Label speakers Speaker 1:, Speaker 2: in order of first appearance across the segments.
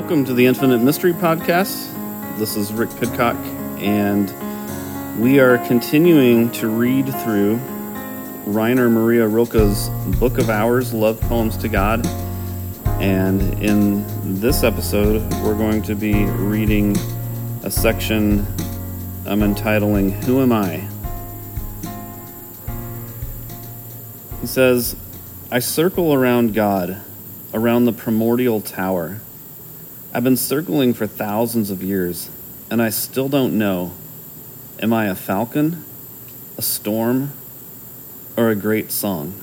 Speaker 1: Welcome to the Infinite Mystery Podcast. This is Rick Pidcock, and we are continuing to read through Rainer Maria Rilke's Book of Hours Love Poems to God. And in this episode, we're going to be reading a section I'm entitling Who Am I? He says, I circle around God, around the primordial tower. I've been circling for thousands of years, and I still don't know am I a falcon, a storm, or a great song?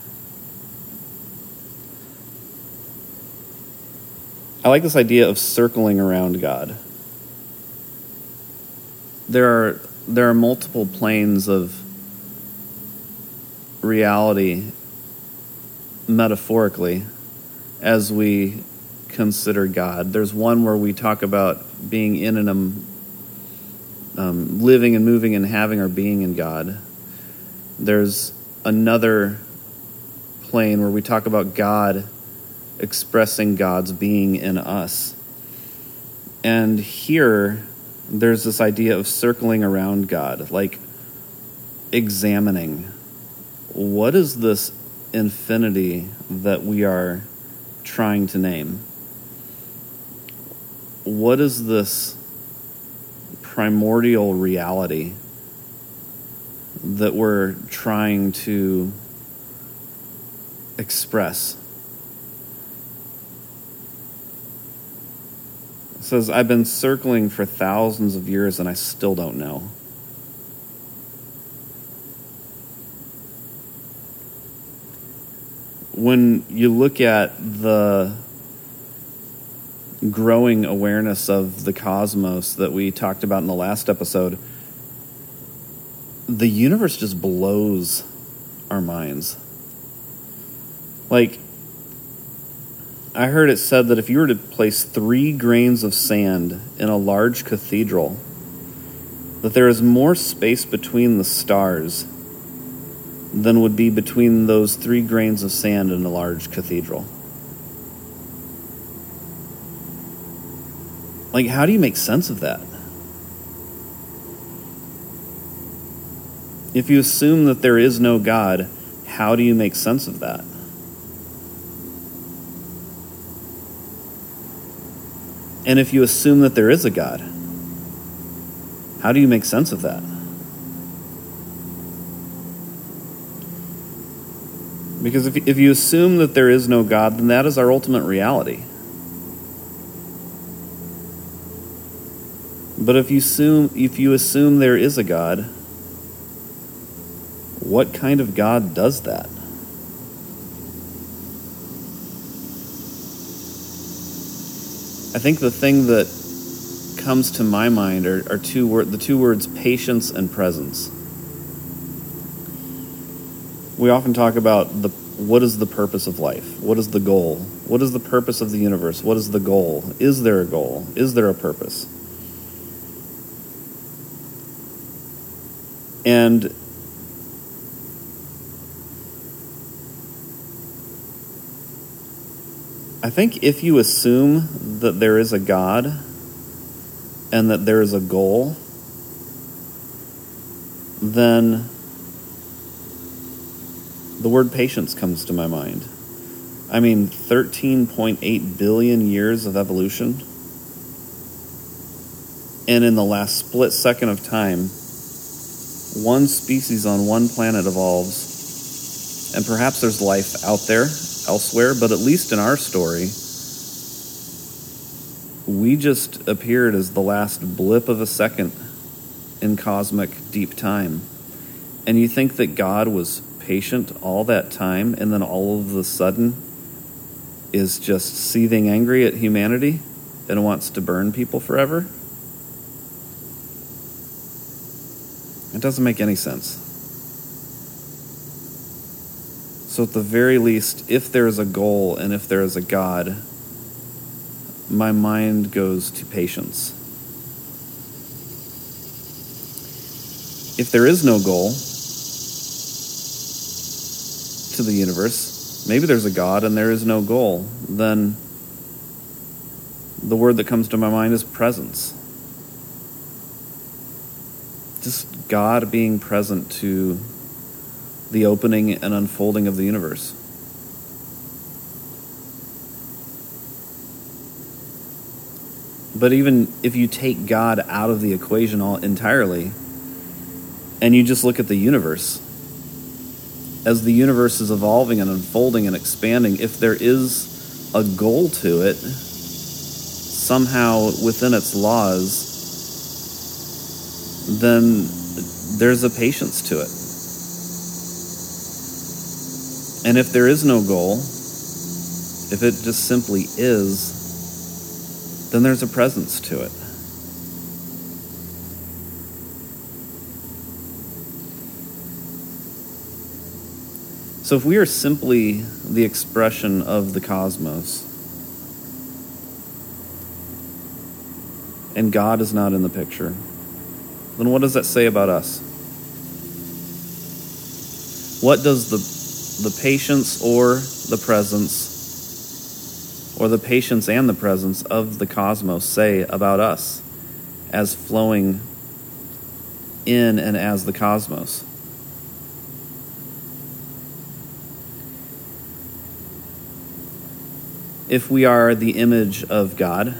Speaker 1: I like this idea of circling around God. There are there are multiple planes of reality metaphorically as we consider God. There's one where we talk about being in and um, um, living and moving and having our being in God. There's another plane where we talk about God expressing God's being in us. And here, there's this idea of circling around God, like examining what is this infinity that we are trying to name? What is this primordial reality that we're trying to express? Says, I've been circling for thousands of years and I still don't know. when you look at the growing awareness of the cosmos that we talked about in the last episode, the universe just blows our minds. Like, I heard it said that if you were to place three grains of sand in a large cathedral, that there is more space between the stars than would be between those three grains of sand in a large cathedral. Like, how do you make sense of that? If you assume that there is no God, how do you make sense of that? And if you assume that there is a God, how do you make sense of that? Because if, if you assume that there is no God, then that is our ultimate reality. But if you assume if you assume there is a God, what kind of God does that? I think the thing that comes to my mind are, are two word, the two words patience and presence we often talk about the what is the purpose of life? What is the goal? What is the purpose of the universe? What is the goal? Is there a goal? Is there a purpose? And I think if you assume that there is a God and that there is a goal, then the word patience comes to my mind. I mean, 13.8 billion years of evolution. And in the last split second of time, one species on one planet evolves. And perhaps there's life out there elsewhere, but at least in our story, we just appeared as the last blip of a second in cosmic deep time. And you think that God was patient all that time and then all of a sudden is just seething angry at humanity and wants to burn people forever? Doesn't make any sense. So, at the very least, if there is a goal and if there is a God, my mind goes to patience. If there is no goal, to the universe, maybe there's a God and there is no goal, then The word that comes to my mind is presence. Just God being present to the opening and unfolding of the universe. But even if you take God out of the equation all entirely, and you just look at the universe, as the universe is evolving and unfolding and expanding, if there is a goal to it, somehow within its laws, then there's a patience to it. And if there is no goal, if it just simply is, then there's a presence to it. So if we are simply the expression of the cosmos, and God is not in the picture, then what does that say about us? What does the, the patience or the presence or the patience and the presence of the cosmos say about us as flowing in and as the cosmos. If we are the image of God,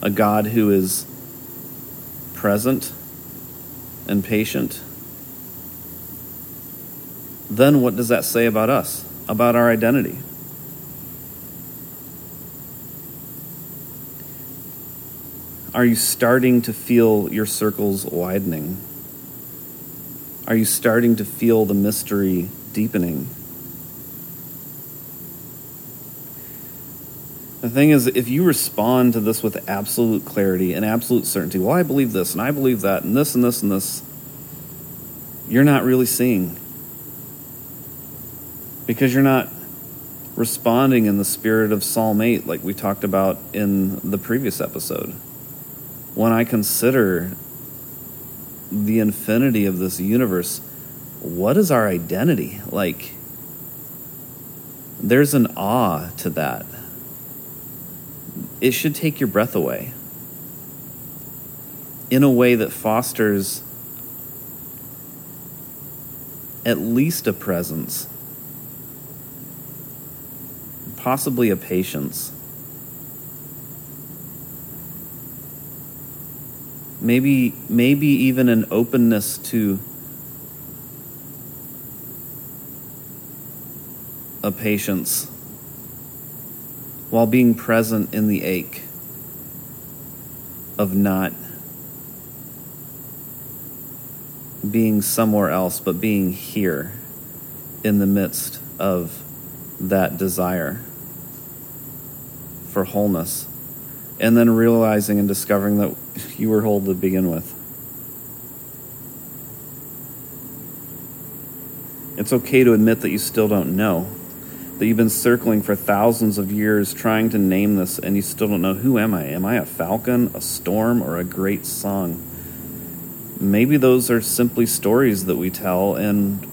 Speaker 1: a God who is present and patient, then what does that say about us, about our identity? Are you starting to feel your circles widening? Are you starting to feel the mystery deepening? The thing is, if you respond to this with absolute clarity and absolute certainty, well, I believe this and I believe that and this and this and this, you're not really seeing. Because you're not responding in the spirit of Psalm 8, like we talked about in the previous episode when I consider the infinity of this universe, what is our identity? Like, there's an awe to that. It should take your breath away in a way that fosters at least a presence, possibly a patience. Maybe maybe even an openness to a patience while being present in the ache of not being somewhere else but being here in the midst of that desire for wholeness and then realizing and discovering that you were whole to begin with. It's okay to admit that you still don't know, that you've been circling for thousands of years trying to name this and you still don't know who am I? Am I a falcon, a storm, or a great song? Maybe those are simply stories that we tell, and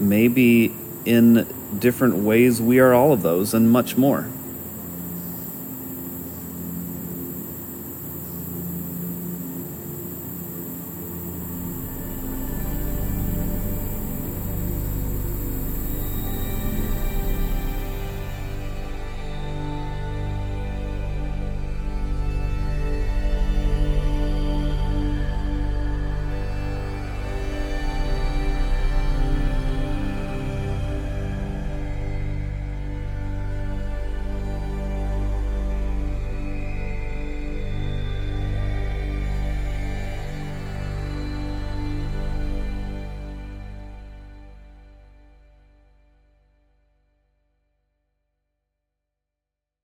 Speaker 1: maybe in different ways we are all of those and much more.